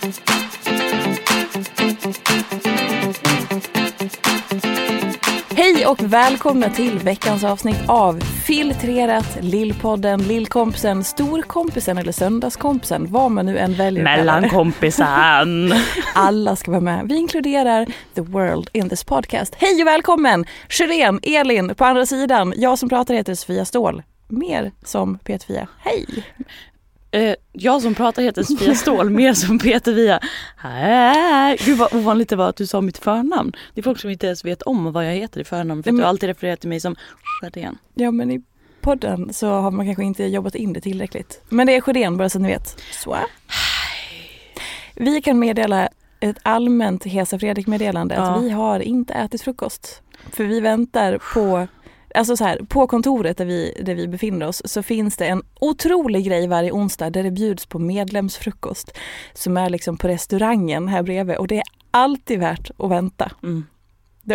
Hej och välkomna till veckans avsnitt av Filtrerat Lillpodden, Lillkompisen, Storkompisen eller Söndagskompisen, vad man nu än väljer. Mellankompisen. Alla ska vara med. Vi inkluderar the world in this podcast. Hej och välkommen! Shiren, Elin på andra sidan. Jag som pratar heter Sofia Ståhl. Mer som Peter Fia. Hej! Eh, jag som pratar heter Sofia Ståhl, mer som Peter Via. Gud vad ovanligt det var att du sa mitt förnamn. Det är folk som inte ens vet om vad jag heter i förnamn för att Men- du alltid refererar till mig som Sjödén. Ja men i podden så har man kanske inte jobbat in det tillräckligt. Men det är Sjödén bara så ni vet. Så. Vi kan meddela ett allmänt Hesa Fredrik-meddelande Ja. att vi har inte ätit frukost. För vi väntar på Alltså så här, på kontoret där vi, där vi befinner oss så finns det en otrolig grej varje onsdag där det bjuds på medlemsfrukost som är liksom på restaurangen här bredvid och det är alltid värt att vänta. Mm.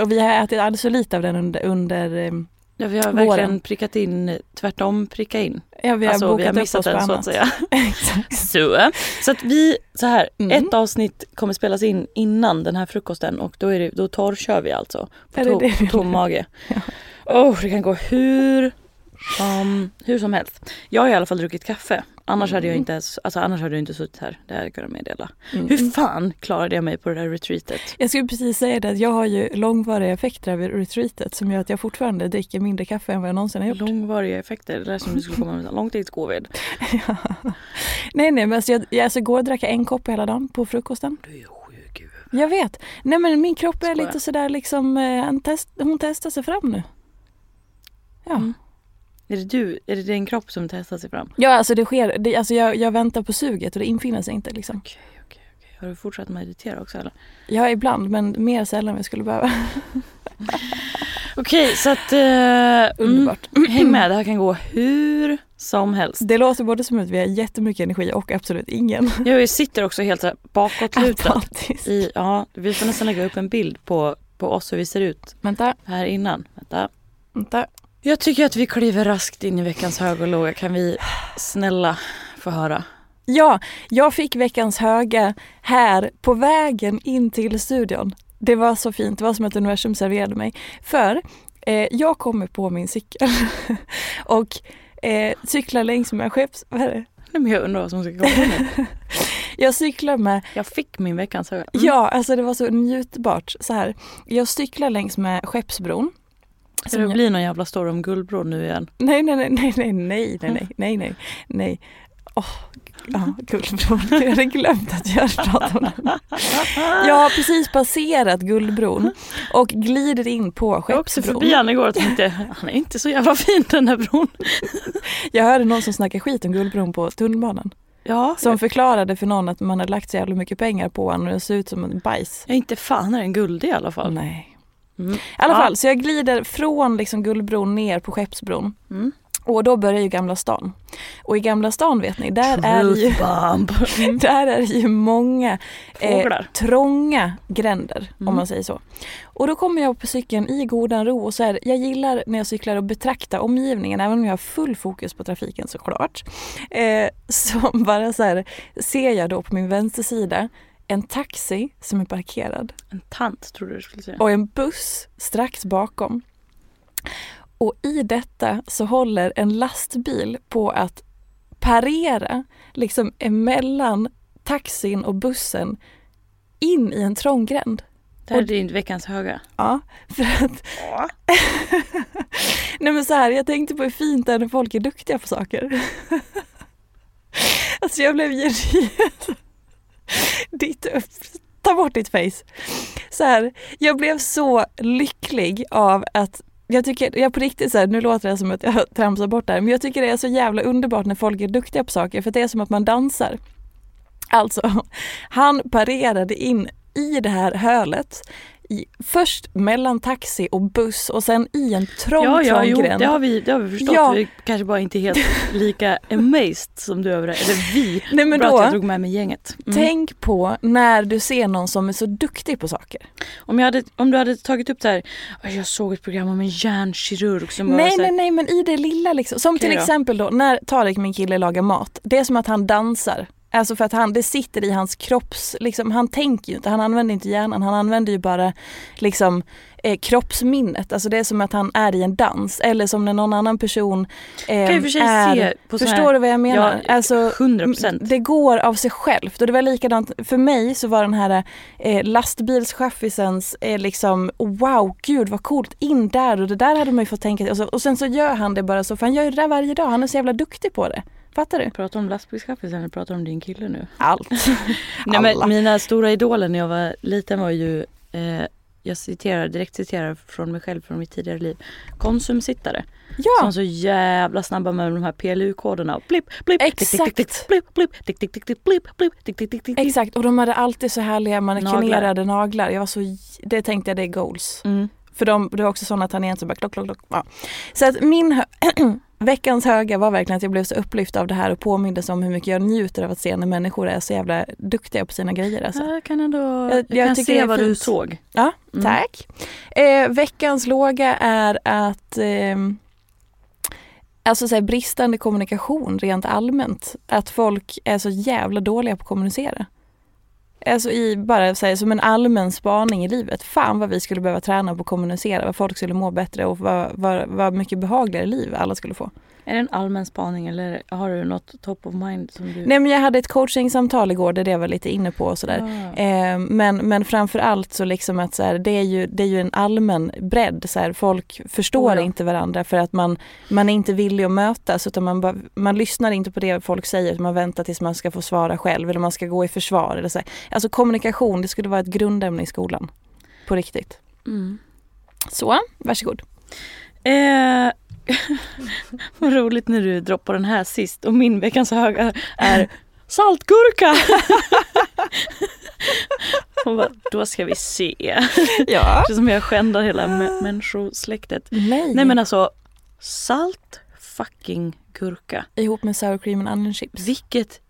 Och vi har ätit alldeles för lite av den under, under eh, Ja, vi har Våren. verkligen prickat in, tvärtom pricka in. ja, vi har alltså bokat vi har upp missat oss på den så annat. att säga. Exakt. Så, så att vi, så här, Mm. ett avsnitt kommer spelas in innan den här frukosten och då, är det, då torrkör vi alltså. På, to, på tom mage. Oh, det kan gå hur som, hur som helst. Jag har i alla fall druckit kaffe. Annars hade jag inte ens, alltså annars hade jag inte suttit här. Det hade jag kunnat meddela. Mm. Hur fan klarade jag mig på det där retreatet? Jag skulle precis säga det att jag har ju långvariga effekter av retreatet som gör att jag fortfarande dricker mindre kaffe än vad jag någonsin har gjort. Långvariga effekter. Det lät som du skulle komma med långtidscovid. Ja. Nej nej men alltså jag, jag, alltså igår drack jag en kopp hela dagen på frukosten. Du är sjuk. Jag vet. Nej men min kropp är Skojar. lite sådär liksom, eh, test, hon testar sig fram nu. Ja. Mm. Är det du, är det din kropp som testar sig fram? Ja alltså det sker, det, alltså jag, jag väntar på suget och det infinner sig inte liksom. Okej, okej, okej. Har du fortsatt meditera också eller? Ja ibland men mer sällan än jag skulle behöva. Okej, så att... eh, Underbart. Mm, häng med, det här kan gå hur som helst. Det låter både som att vi har jättemycket energi och absolut ingen. Jag sitter också helt så här. I, ja, vi får nästan lägga upp en bild på, på oss hur vi ser ut Vänta, här innan. Vänta. vänta. Jag tycker att vi kliver raskt in i veckans hög och låga. Kan vi snälla få höra? Ja, jag fick veckans höga här på vägen in till studion. Det var så fint, det var som att universum serverade mig. För eh, jag kommer på min cykel och eh, cyklar längs med skepps... Vad är det? Nej, men jag undrar vad som ska komma nu. Jag cyklar med, Jag fick min veckans höga. Mm. ja alltså det var så njutbart så här. Jag cyklar längs med Skeppsbron. Ska det bli någon jävla story om Guldbron nu igen? Nej, nej, nej, nej, nej, nej, nej, nej, nej, nej. Åh, ja, Guldbron. Jag hade glömt att jag pratat om den. Jag har precis passerat Guldbron och glider in på Jag åkte förbi Skeppsbron. han igår och tänkte, han är inte så jävla fin den här bron. Jag hörde någon som snackade skit om Guldbron på tunnelbanan. Ja, Som förklarade för någon att man hade lagt så jävla mycket pengar på den och det ser ut som en bajs. jag är inte fan är den guldig i alla fall. Nej. Mm. I alla Ja. fall, så jag glider från liksom Guldbron ner på Skeppsbron. Mm. Och då börjar ju Gamla stan. Och i Gamla stan vet ni, där är det ju, Truthbomb. där är det ju många eh, trånga gränder Mm. om man säger så. Och då kommer jag på cykeln i godan ro och så här, jag gillar när jag cyklar att betrakta omgivningen även om jag har full fokus på trafiken såklart. Eh, så bara så här ser jag då på min vänstersida en taxi som är parkerad En tant tror du skulle säga. och en buss strax bakom. Och i detta så håller en lastbil på att parera liksom emellan taxin och bussen in i en trång gränd. Det här är din veckans höga. Ja, för att... Nej men så här, jag tänkte på hur fint det är när folk är duktiga på saker. alltså jag blev genuint... ditt. Ta bort ditt face. Så här, jag blev så lycklig av att jag tycker, jag på riktigt så här, nu låter det som att jag tramsar bort det här, men jag tycker det är så jävla underbart när folk är duktiga på saker för det är som att man dansar. Alltså, han parerade in i det här hölet i, först mellan taxi och buss och sen i en trång, Ja, ja, trång jo, gränd. det har vi, det har vi förstått. Ja. Vi är kanske bara inte helt lika amazed som du över det. Eller vi. Nej, men Bra då, att jag drog med mig gänget. Mm. Tänk på när du ser någon som är så duktig på saker. Om, jag hade, om du hade tagit upp det här, "Oj, jag såg ett program om en hjärnkirurg som Nej, här, nej, nej, men i det lilla liksom. Som till då. exempel då när Tarek, min kille, lagar mat. Det är som att han dansar. Alltså för att han, det sitter i hans kropps, liksom, han tänker ju inte, han använder inte hjärnan, han använder ju bara liksom eh, kroppsminnet. Alltså det är som att han är i en dans eller som när någon annan person eh, Kan och för är, se på så Förstår här, du vad jag menar? Ja, alltså, 100%. Det går av sig självt och det var likadant för mig så var den här eh, lastbilschaffisens eh, liksom wow gud vad coolt in där och det där hade man ju fått tänka alltså, och sen så gör han det bara så för han gör det där varje dag, han är så jävla duktig på det. Fattar du? Pratar om lastbilschaffisen eller pratar om din kille nu? Allt. Nej, men mina stora idoler när jag var liten var ju, eh, jag citerar, direkt citerar från mig själv från mitt tidigare liv, Konsumsittare. Ja, Som så jävla snabba med de här PLU-koderna. Blipp, blipp, Exakt. blipp, blipp, tick, tick, tick, tick, blipp, blipp, tick, tick, tick, tick. exakt och de hade alltid så härliga manikinerade naglar. Jag var så, det tänkte jag det är goals. Mm. För de, det var också sådana tangenter som bara klock, klock, klock. Ja. Så att min veckans höga var verkligen att jag blev så upplyft av det här och påmindes om hur mycket jag njuter av att se när människor är så jävla duktiga på sina grejer. Alltså. Jag kan ändå, Jag- jag, kan se vad du såg. Ja, Mm. tack. Eh, veckans låga är att ehm, Alltså så här, bristande kommunikation rent allmänt. Att folk är så jävla dåliga på att kommunicera. Alltså i bara så här, som en allmän spaning i livet. Fan vad vi skulle behöva träna på att kommunicera. Vad folk skulle må bättre och vad, vad, vad mycket behagligare liv alla skulle få. Är det en allmän spaning eller har du något top of mind som du... Nej men jag hade ett coachingsamtal igår där det var lite inne på och sådär. Ah. Eh, men, men framför allt så liksom att så här, det, är ju, det är ju en allmän bredd. Så här, folk förstår Oh ja. inte varandra för att man, man är inte villig att mötas utan man, bara, man lyssnar inte på det folk säger utan man väntar tills man ska få svara själv eller man ska gå i försvar. Eller så här. Alltså kommunikation, det skulle vara ett grundämne i skolan. På riktigt. Mm. Så, varsågod. Eh, vad roligt när du droppar den här sist och min veckans höga är saltgurka. Bara, då ska vi se. Ja. Det är som jag skändar hela mä- människosläktet. Nej. Nej men alltså salt fucking gurka. Ihop med sour cream and onion chips. Vilket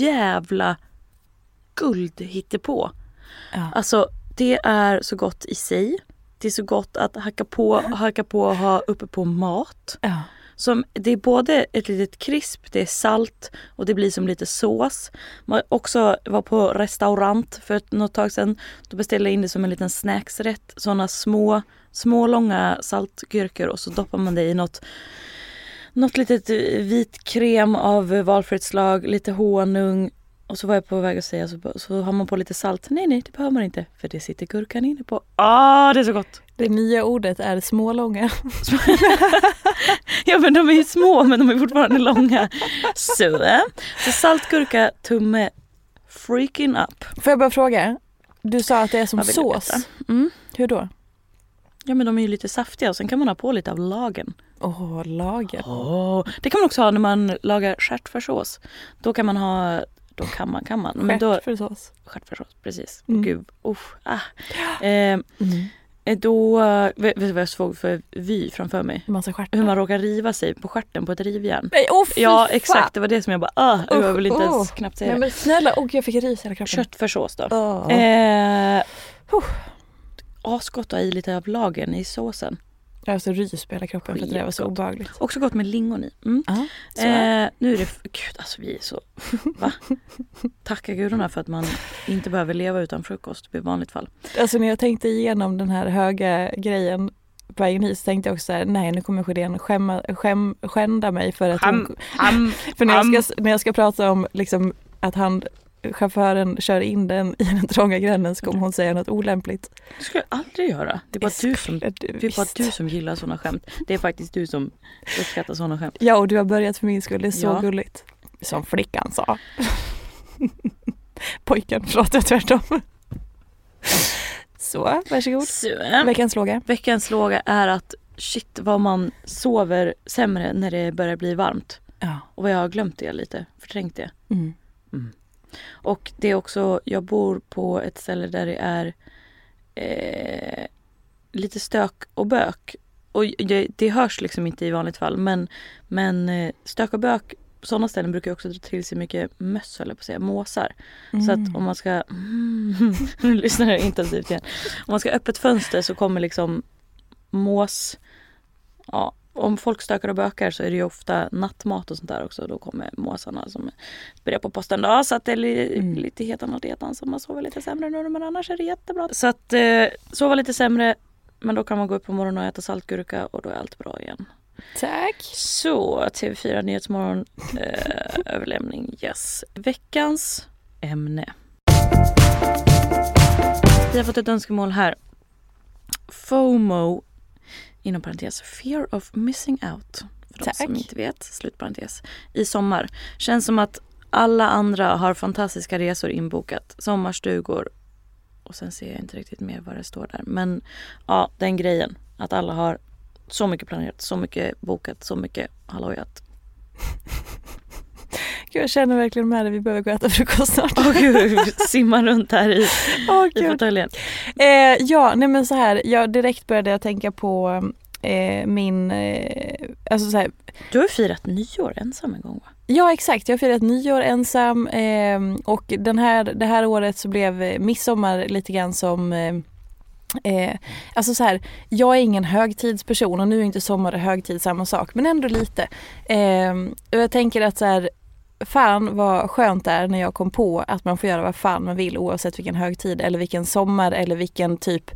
jävla guld hittepå. Ja. Alltså det är så gott i sig. Det är så gott att hacka på, hacka på och ha uppe på mat. Ja. Som, det är både ett litet krisp, det är salt och det blir som lite sås. Man också var på restaurant för något tag sedan. Då beställde jag in det som en liten snacksrätt. Sådana små, små långa saltgurkor och så doppar man det i något något litet vit krem av eh, valfrihetslag, lite honung. Och så var jag på väg att säga så, så har man på lite salt. Nej, nej, det behöver man inte. För det sitter gurkan inne på. Ah, det är så gott! Det nya ordet är smålånga. Ja men de är ju små men de är fortfarande långa. Så, eh. så saltgurka, tumme, freaking up. Får jag bara fråga? Du sa att det är som sås. Mm. Hur då? Ja men de är ju lite saftiga och sen kan man ha på lite av lagen. Åh, lager. Oh, det kan man också ha när man lagar stjärtfärssås. Då kan man ha, då kan man, kan man. Men då, Stjärtfärssås. stjärtfärssås, precis. Mm. Gud, usch, ah. Eh, Eh, Då, eh, vet du vad jag såg för vy framför mig? Massa stjärtar. Hur man råkar riva sig på stjärten på ett rivjärn. Nej, oh, Ja exakt, det var det som jag bara, ah, jag Usch, vill inte ens oh. knappt säga Nej men snälla, och jag fick ris i hela kroppen. Köttfärssås då. Oh. Eh, asgott att ha i lite av lagen i såsen. Har så rys på hela kroppen för att det där var så obehagligt. Också gott med lingon i. Mm. Eh, nu är det, gud alltså vi är så, va? Tacka gudarna för att man inte behöver leva utan frukost i vanligt fall. Alltså när jag tänkte igenom den här höga grejen på vägen hit så tänkte jag också så här, nej nu kommer Sjödén skämma, skäm, skända mig för att hon, ham, för när jag, ska, när jag ska prata om liksom att han chauffören kör in den i den trånga gränden så kommer hon säga något olämpligt. Det skulle jag aldrig göra. Det är bara, du som, du det är bara du som gillar sådana skämt. Det är faktiskt du som uppskattar sådana skämt. Ja och du har börjat för min skull, det är så Ja. gulligt. Som flickan sa. Pojken pratar tvärtom. Så, varsågod. Så. Veckans fråga. Veckans fråga är att shit vad man sover sämre när det börjar bli varmt. Ja. Och vad jag har glömt det lite, förträngt det. Mm. Och det är också, jag bor på ett ställe där det är eh, lite stök och bök. Och det, det hörs liksom inte i vanligt fall men, men eh, stök och bök sådana ställen brukar också dra till sig mycket möss eller på att säga, måsar. Så att om man ska, mm, nu lyssnar jag intensivt igen. Om man ska ha öppet fönster så kommer liksom mås, ja om folk stökar och bökar så är det ju ofta nattmat och sånt där också. Då kommer måsarna som börjar på posten då. Så att det är li, Mm. lite hetan och detan så man sover lite sämre nu men annars är det jättebra. Så att eh, sova lite sämre men då kan man gå upp på morgonen och äta saltgurka och då är allt bra igen. Tack. Så TV4 Nyhetsmorgon eh, överlämning yes. Veckans ämne. Vi har fått ett önskemål här. FOMO inom parentes fear of missing out. För de Tack. som inte vet, slutparentes. I sommar. Känns som att alla andra har fantastiska resor inbokat. Sommarstugor och sen ser jag inte riktigt mer vad det står där. Men ja, den grejen. Att alla har så mycket planerat, så mycket bokat, så mycket hallojat. Gud, jag känner verkligen med dig, vi behöver gå och äta frukost snart. Åh gud, simma runt här i, Åh, i fåtöljen. Eh, ja, nej men så här, jag direkt började jag tänka på eh, min, eh, alltså så här, Du har ju firat nyår ensam en gång va? ja exakt, jag har firat nyår ensam eh, och den här, det här året så blev eh, midsommar lite grann som eh, alltså så här, jag är ingen högtidsperson och nu är inte sommar och högtid samma sak men ändå lite. Eh, och jag tänker att så här, fan vad skönt det är när jag kom på att man får göra vad fan man vill oavsett vilken högtid eller vilken sommar eller vilken typ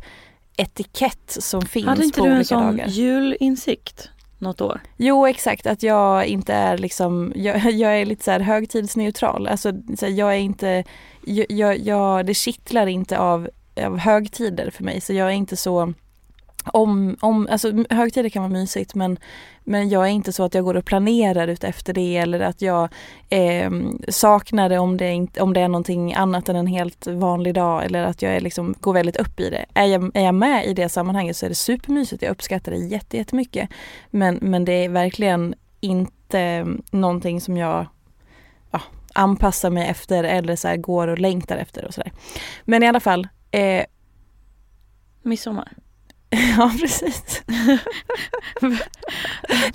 etikett som finns Hade inte på du en olika sån dagar. julinsikt något år? Jo exakt, att jag inte är liksom, jag, jag är lite så här högtidsneutral. Alltså så här, jag är inte, jag, jag, jag, det kittlar inte av, av högtider för mig så jag är inte så om, om, alltså högtider kan vara mysigt men, men jag är inte så att jag går och planerar ut efter det eller att jag eh, saknar det om det, inte, om det är någonting annat än en helt vanlig dag eller att jag är liksom, går väldigt upp i det. Är jag, är jag med i det sammanhanget så är det supermysigt, jag uppskattar det jätte, jättemycket. Men, men det är verkligen inte någonting som jag ja, anpassar mig efter eller så här går och längtar efter och sådär. Men i alla fall, eh, Midsommar? ja precis.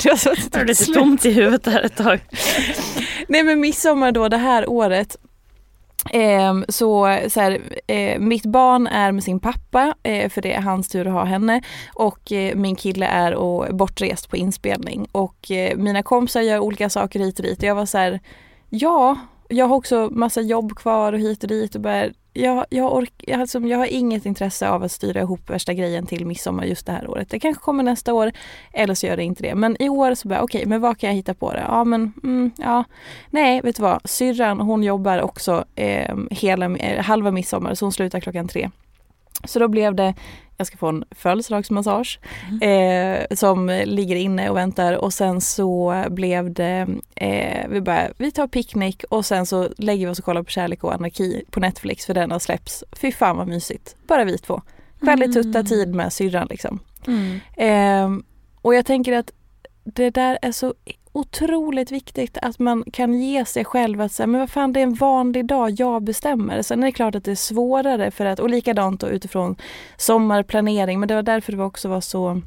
du har suttit och lite tomt i huvudet där ett tag. Nej men midsommar då det här året ehm, så, så här, eh, mitt barn är med sin pappa eh, för det är hans tur att ha henne och eh, min kille är och, bortrest på inspelning och mina kompisar gör olika saker hit och dit och jag var så här, ja, jag har också massa jobb kvar och hit och dit och bara, jag, jag, ork, jag, alltså, jag har inget intresse av att styra ihop värsta grejen till midsommar just det här året. Det kanske kommer nästa år eller så gör det inte det. Men i år så bara okej, men vad kan jag hitta på det? Ja men, mm, ja. Nej, vet du vad? Syrran hon jobbar också eh, hela, eh, halva midsommar så hon slutar klockan tre. Så då blev det, jag ska få en födelsedagsmassage eh, som ligger inne och väntar och sen så blev det, eh, vi bara, vi tar picknick och sen så lägger vi oss och kollar på Kärlek och anarki på Netflix för den har släppts. Fy fan vad mysigt, bara vi två. Skällig tutta tid med syrran liksom. Mm. Ehm, och jag tänker att det där är så otroligt viktigt att man kan ge sig själv att säga, men vad fan det är en vanlig dag, jag bestämmer. Sen är det klart att det är svårare för att, och likadant då utifrån sommarplanering, men det var därför det också var så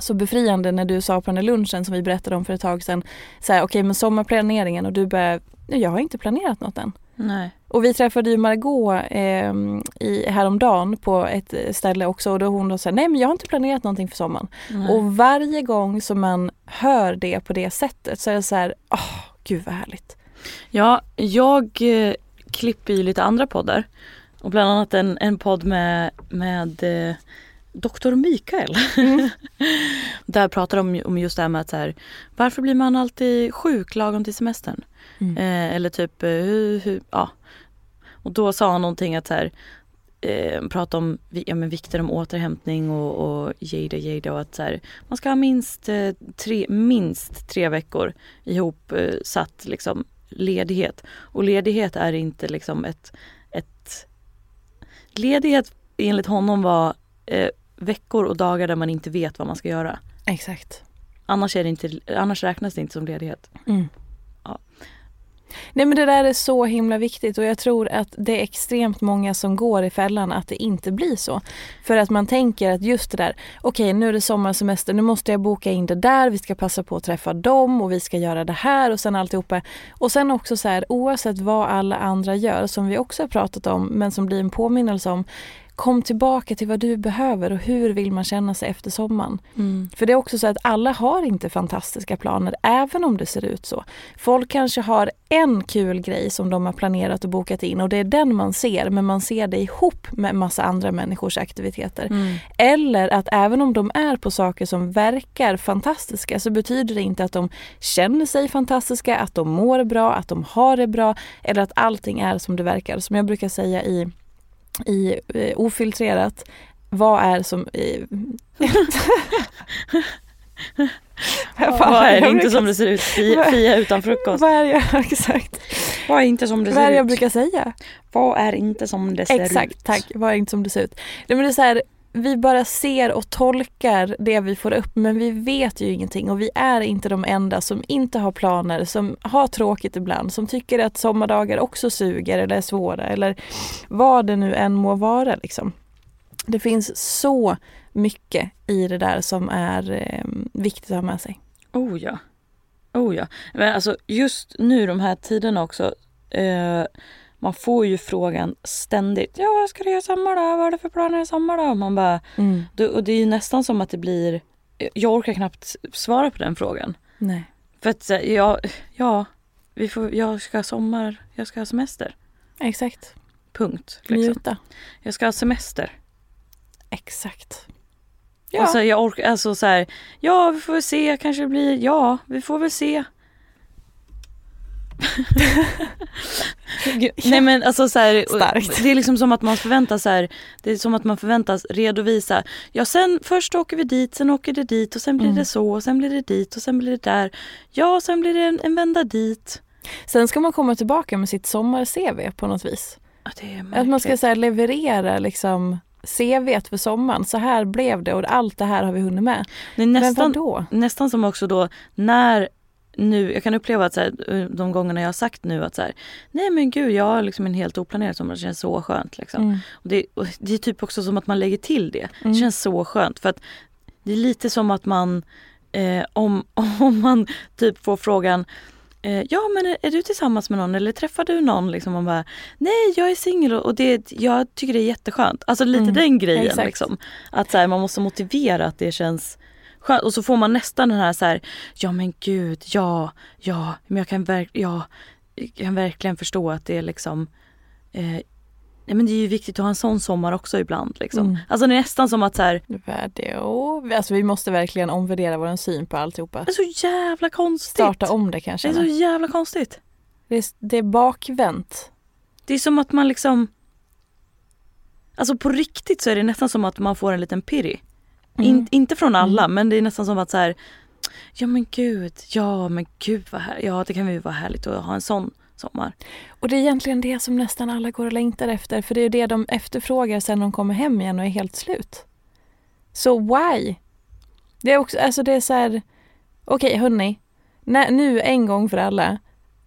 så befriande när du sa på den där lunchen som vi berättade om för ett tag sedan. okej okay, men sommarplaneringen och du började, jag har inte planerat något än. Nej. Och vi träffade ju Margot eh, i, häromdagen på ett ställe också och då hon sa nej men jag har inte planerat någonting för sommaren. Nej. Och varje gång som man hör det på det sättet så är det så här, åh oh, gud vad härligt. Ja, jag eh, klipper ju lite andra poddar. Och bland annat en, en podd med, med eh, Doktor Mikael. Mm. Där pratar de om just det här med att så här, varför blir man alltid sjuk lagom till semestern? Mm. Eh, eller typ, eh, hur, hur, ja. Och då sa han någonting att så här, eh, prata om ja, men vikten om återhämtning och, och jada jada och att så här, man ska ha minst, eh, tre, minst tre veckor ihop eh, satt liksom ledighet. Och ledighet är inte liksom ett, ett ledighet enligt honom var eh, veckor och dagar där man inte vet vad man ska göra. Exakt. Annars, är det inte, annars räknas det inte som ledighet. Mm. Ja. Nej men det där är så himla viktigt och jag tror att det är extremt många som går i fällan att det inte blir så. För att man tänker att just det där, okej okay, nu är det sommarsemester, nu måste jag boka in det där, vi ska passa på att träffa dem och vi ska göra det här och sen alltihopa. Och sen också så här oavsett vad alla andra gör, som vi också har pratat om men som blir en påminnelse om, kom tillbaka till vad du behöver och hur vill man känna sig efter sommaren. Mm. För det är också så att alla har inte fantastiska planer även om det ser ut så. Folk kanske har en kul grej som de har planerat och bokat in och det är den man ser men man ser det ihop med massa andra människors aktiviteter. Mm. Eller att även om de är på saker som verkar fantastiska så betyder det inte att de känner sig fantastiska, att de mår bra, att de har det bra eller att allting är som det verkar. Som jag brukar säga i i eh, ofiltrerat. Vad är som... I, vad är inte som det ser ut? Fia, fia utan frukost. Vad är jag, exakt. Vad är inte som det ser ut? Vad är det jag brukar säga? Vad är inte som det ser exakt, ut? Exakt, tack. Vad är inte som det ser ut? Nej, men det är så här, vi bara ser och tolkar det vi får upp men vi vet ju ingenting och vi är inte de enda som inte har planer, som har tråkigt ibland, som tycker att sommardagar också suger eller är svåra eller vad det nu än må vara. Liksom. Det finns så mycket i det där som är eh, viktigt att ha med sig. Oh ja. Oh ja. Men alltså just nu de här tiderna också eh, man får ju frågan ständigt. Ja, vad ska du göra i sommar då? Vad är det för planer i sommar då? Man bara, mm. och det är ju nästan som att det blir, jag orkar knappt svara på den frågan. Nej. För att ja, ja vi får, jag ska ha sommar, jag ska ha semester. Exakt. Punkt. Liksom. Njuta. Jag ska ha semester. Exakt. Ja. Alltså jag orkar, alltså så här, ja vi får väl se, kanske det blir, ja vi får väl se. Nej men alltså så här, det är liksom som att man förväntas så här, det är som att man förväntas redovisa. Ja sen först åker vi dit, sen åker det dit och sen blir mm. det så och sen blir det dit och sen blir det där. Ja sen blir det en, en vända dit. Sen ska man komma tillbaka med sitt sommar-CV på något vis. Ja, att man ska så här, leverera liksom CV för sommaren. Så här blev det och allt det här har vi hunnit med. Det är nästan, Men vadå? Nästan som också då när nu, jag kan uppleva att så här, eh, de gångerna jag har sagt nu att så här, nej men gud jag har liksom en helt oplanerad sommar, det känns så skönt. Liksom. Mm. Och det, och det, är typ också som att man lägger till det. Mm. Det känns så skönt för att det är lite som att man eh, om, om man typ får frågan eh, Ja men är, är, du tillsammans med någon eller träffar du någon? Liksom, man bara, Nej jag är singel och det, jag tycker det är jätteskönt. Alltså lite mm. den grejen. Liksom. Att så här, man måste motivera att det känns skönt. Och så får man nästan den här så här, ja men gud, ja, ja, men jag kan, verk, ja, jag kan verkligen förstå att det är liksom eh, Nej men det är ju viktigt att ha en sån sommar också ibland. Liksom. Mm. Alltså det är nästan som att så här, alltså vi måste verkligen omvärdera vår syn på alltihopa. Det är så jävla konstigt. Starta om det kanske. Det är så jävla konstigt. Det är, det är bakvänt. Det är som att man liksom Alltså på riktigt så är det nästan som att man får en liten pirri. Mm. In, inte från alla mm. men det är nästan som att så här, ja men gud, ja men gud vad här, ja det kan ju vara härligt att ha en sån sommar. Och det är egentligen det som nästan alla går och längtar efter för det är det de efterfrågar sen de kommer hem igen och är helt slut. Så why? Det är också, alltså det är så här, Okej hörni, Nä- nu en gång för alla,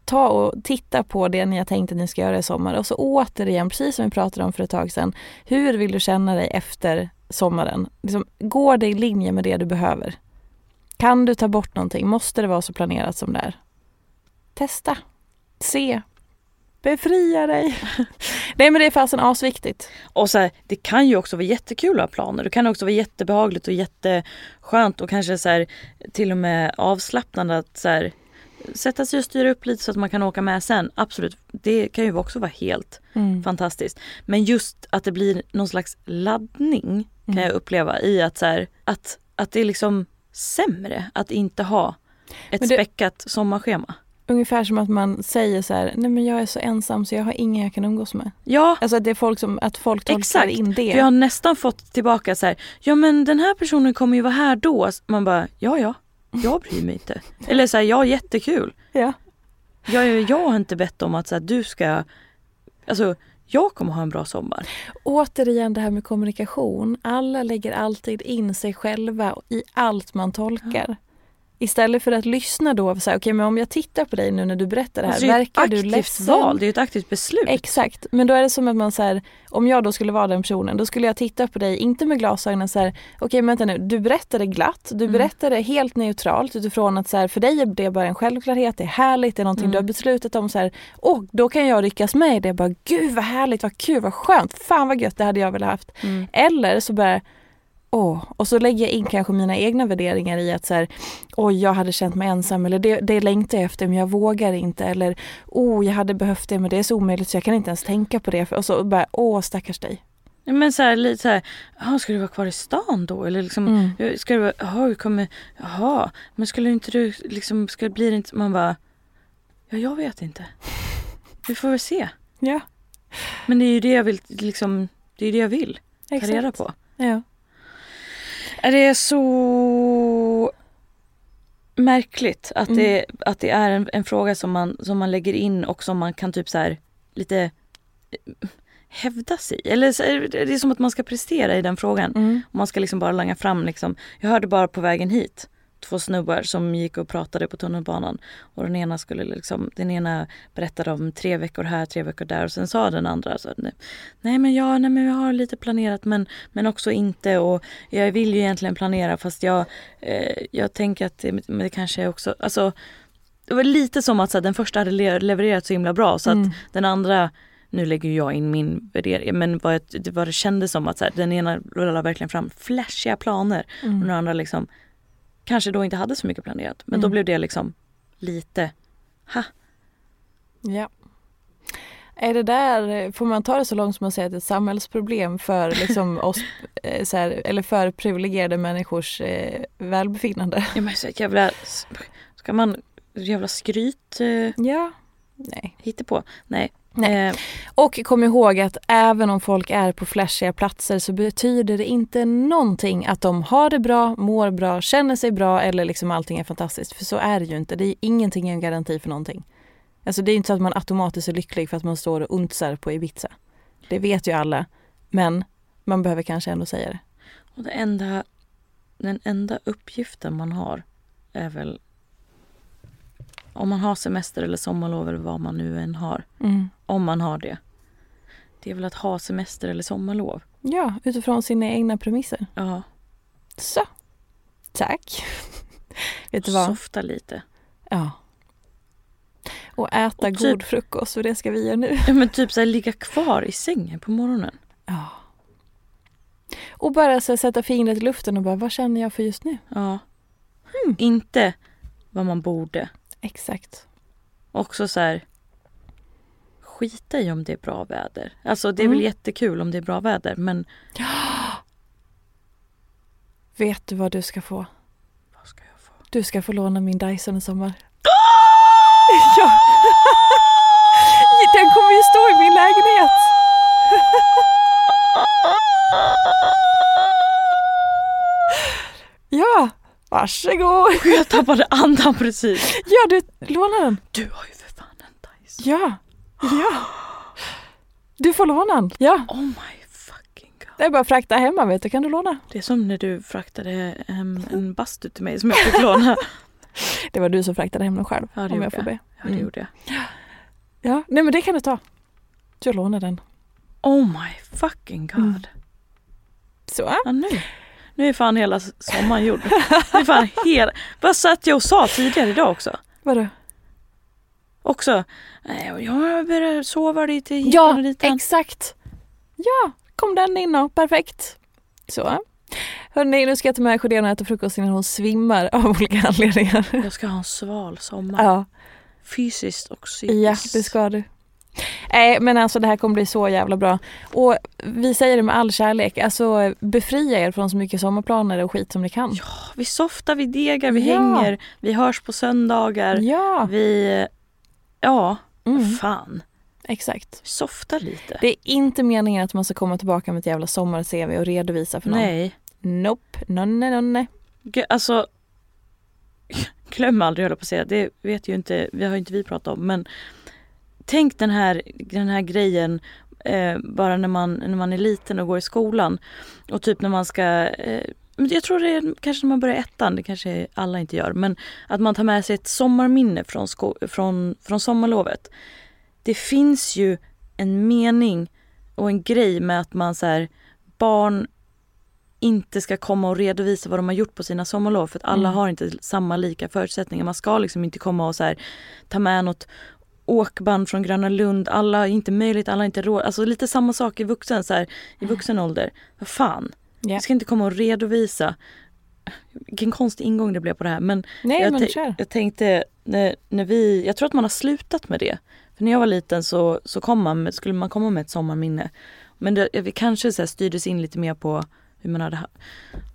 ta och titta på det ni har tänkt att ni ska göra i sommar och så återigen, precis som vi pratade om för ett tag sedan, hur vill du känna dig efter sommaren? Liksom, går det i linje med det du behöver? Kan du ta bort någonting? Måste det vara så planerat som det är? Testa, se, befria dig. Nej men det är fasen asviktigt. Och så här, det kan ju också vara jättekul att ha planer. Det kan också vara jättebehagligt och jätteskönt och kanske så här, till och med avslappnande att så här, sätta sig och styra upp lite så att man kan åka med sen. Absolut, det kan ju också vara helt fantastiskt. Men just att det blir någon slags laddning kan Mm. jag uppleva i att, så här, att, att det är liksom sämre att inte ha ett det- späckat sommarschema. Ungefär som att man säger så här, nej men jag är så ensam så jag har ingen jag kan umgås med. Ja, Alltså att det är folk som, att folk tolkar Exakt. in det. För jag har nästan fått tillbaka så här, ja men den här personen kommer ju vara här då. Man bara, ja ja, jag bryr mig inte. Eller så här, ja jättekul. Ja. Jag, jag har inte bett om att så här, du ska, alltså jag kommer ha en bra sommar. Återigen det här med kommunikation. Alla lägger alltid in sig själva i allt man tolkar. Istället för att lyssna då, okej men om jag tittar på dig nu när du berättar det här, Alltså, det är ett verkar du aktivt ledsen? val, det är ett aktivt beslut. Exakt, men då är det som att man så här, om jag då skulle vara den personen, då skulle jag titta på dig, inte med glasögonen så här, okej men vänta nu, du berättade glatt, du Mm. berättade helt neutralt utifrån att så här, för dig är det bara en självklarhet, det är härligt, det är någonting Mm. du har beslutat om så här, och då kan jag ryckas med i det, bara gud vad härligt, vad kul, vad skönt, fan vad gött, det hade jag velat haft. Mm. Eller så bara Åh, och så lägger jag in kanske mina egna värderingar i att så här, oj jag hade känt mig ensam eller det, det längtar jag efter men jag vågar inte eller oh jag hade behövt det men det är så omöjligt så jag kan inte ens tänka på det och så bara åh stackars dig. Men så här, lite så här, jaha, ska du vara kvar i stan då? Eller liksom, Mm. ska du vara, jaha, hur kommer, jaha, men skulle inte du liksom, ska det bli inte, man bara, ja jag vet inte. Vi får väl se. Ja, Men det är ju det jag vill, liksom, det är det jag vill ta reda på. Ja. Är Det är så märkligt att, Mm. det, att det är en, en fråga som man, som man lägger in och som man kan typ så här lite eh, hävda sig. Eller så är det är som att man ska prestera i den frågan. Mm. Och Man ska liksom bara langa fram liksom. Jag hörde bara på vägen hit två snubbar som gick och pratade på tunnelbanan. Och den ena skulle liksom, den ena berättade om tre veckor här, tre veckor där och sen sa den andra så, nej, men ja, nej men jag har lite planerat men, men också inte och jag vill ju egentligen planera fast jag, eh, jag tänker att det, det kanske är också, alltså det var lite som att så här, den första hade le- levererat så himla bra så att Mm. den andra nu lägger jag in min värdering men vad, jag, vad det kändes som att så här, den ena rullade verkligen fram flashiga planer och Mm. den andra liksom kanske då inte hade så mycket planerat. Men då Mm. blev det liksom lite, ha, Ja. Är det där, får man ta det så långt som att säga att det är ett samhällsproblem för liksom oss, eh, så här, eller för privilegierade människors eh, välbefinnande? ja men så jävla, ska man jävla skryt eh, Ja. Nej. på? Nej. Nej. Eh, Och kom ihåg att även om folk är på flashiga platser så betyder det inte någonting att de har det bra, mår bra, känner sig bra eller liksom allting är fantastiskt. För så är det ju inte. Det är ingenting en garanti för någonting. Alltså det är inte så att man automatiskt är lycklig för att man står och untsar på Ibiza. Det vet ju alla. Men man behöver kanske ändå säga det. och det enda, den enda uppgiften man har är väl om man har semester eller sommarlov eller vad man nu än har. Mm. Om man har det. Det är väl att ha semester eller sommarlov. Ja, utifrån sina egna premisser. Ja, Så. Tack. vet du vad? softa lite. Ja. Och äta Och typ- god frukost och det ska vi göra nu. Ja, men typ så här, ligga kvar i sängen på morgonen. Ja. Och bara så här, sätta fingret i luften och bara, vad känner jag för just nu? Ja. Hmm. Inte vad man borde. Exakt. Också så här skita i om det är bra väder. Alltså det är Mm. väl jättekul om det är bra väder men Vet du vad du ska få? vad ska jag få? Du ska få låna min Dyson i sommar. ja. Den kommer ju stå i min lägenhet. ja, varsågod. Jag tappade andan precis. Ja, du lånar den. Du har ju för fan en Dyson. Ja, ja. Du får låna den. Ja, Oh my fucking god. det är bara att frakta hemma vet du, kan du låna? Det är som när du fraktade hem en bastu till mig som jag fick låna. Det var du som fraktade hem dem själv. Ja, det om gjorde jag får be. Ja, det Mm. gjorde jag. Ja, nej men det kan du ta. Jag lånar den. Oh my fucking god. Mm. Så. Ja, nu. Nu är fan hela sommaren gjord. Nu är fan hela... Vad satt jag och sa tidigare idag också? Vadå? Också, jag börjar sova lite hit Ja, och dit. exakt. Ja, kom den in och perfekt. Så. Hörni, nu ska jag ta med Sjödén och äta frukost innan hon svimmar av olika anledningar. Jag ska ha en sval sommar. Ja, Fysiskt och psykiskt. ja det ska du. Nej men alltså det här kommer bli så jävla bra. Och vi säger det med all kärlek, alltså befria er från så mycket sommarplaner och skit som ni kan. Ja, vi softar, vi degar, vi Ja. hänger, vi hörs på söndagar. Ja, Vi, ja, mm, fan. exakt. Vi softar lite. Det är inte meningen att man ska komma tillbaka med ett jävla sommar-CV och redovisa för någon. Nej, Nope, nonne, nonne. G- alltså glöm aldrig höll jag på att säga, det vet ju inte, vi har ju inte vi pratat om men tänk den här, den här grejen eh, bara när man, när man är liten och går i skolan och typ när man ska eh, jag tror det är kanske när man börjar ettan, det kanske alla inte gör, men att man tar med sig ett sommarminne från, sko- från, från sommarlovet. Det finns ju en mening och en grej med att man så här, barn inte ska komma och redovisa vad de har gjort på sina sommarlov för att alla Mm. har inte samma lika förutsättningar. Man ska liksom inte komma och så här, ta med något åkband från Gröna Lund. Alla har inte möjlighet, alla har inte råd. Alltså lite samma sak i vuxen, så här, i vuxen ålder. Vad fan, Ja. jag ska inte komma och redovisa. Vilken konstig ingång det blev på det här men Nej jag, men kör. jag tänkte när, när vi, jag tror att man har slutat med det. För när jag var liten så, så kom man skulle man komma med ett sommarminne. Men det, vi kanske så här styrdes in lite mer på hur man hade ha-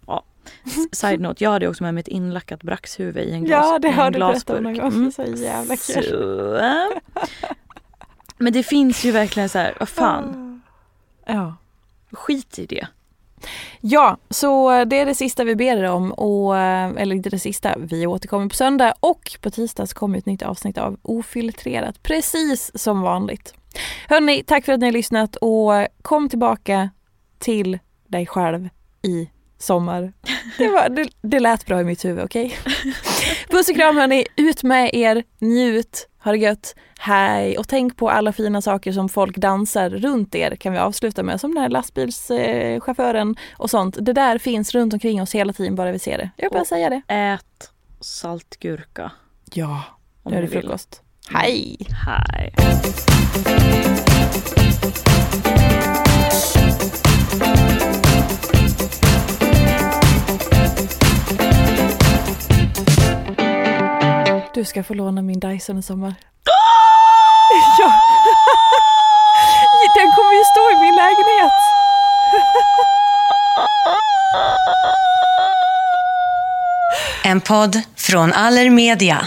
Ja. S- Side note, jag hade också med mig ett inlackat braxhuvud i en, glas, Ja det i en har du berättat glasburk. någon gång. Mm. Så jävla kul. Så. Men det finns ju verkligen så här, vad fan, Ja. skit i det. Ja, så det är det sista vi ber er om. Och, eh, eller inte det sista, vi återkommer på söndag och på tisdag så kommer ett nytt avsnitt av Ofiltrerat. Precis som vanligt. Hörni, tack för att ni har lyssnat och kom tillbaka till dig själv i sommar. Det, var, det, det lät bra i mitt huvud, okej? Puss och kram hörni, ut med er, njut, ha det gött, hej och tänk på alla fina saker som folk dansar runt er kan vi avsluta med, som den här lastbilschauffören och sånt. Det där finns runt omkring oss hela tiden bara vi ser det. Jag bara säga det. Ät saltgurka. Ja, nu är det frukost. Hej! Hej. Du ska få låna min Dyson i sommar. ja! Den kommer ju stå i min lägenhet. En podd från Allermedia.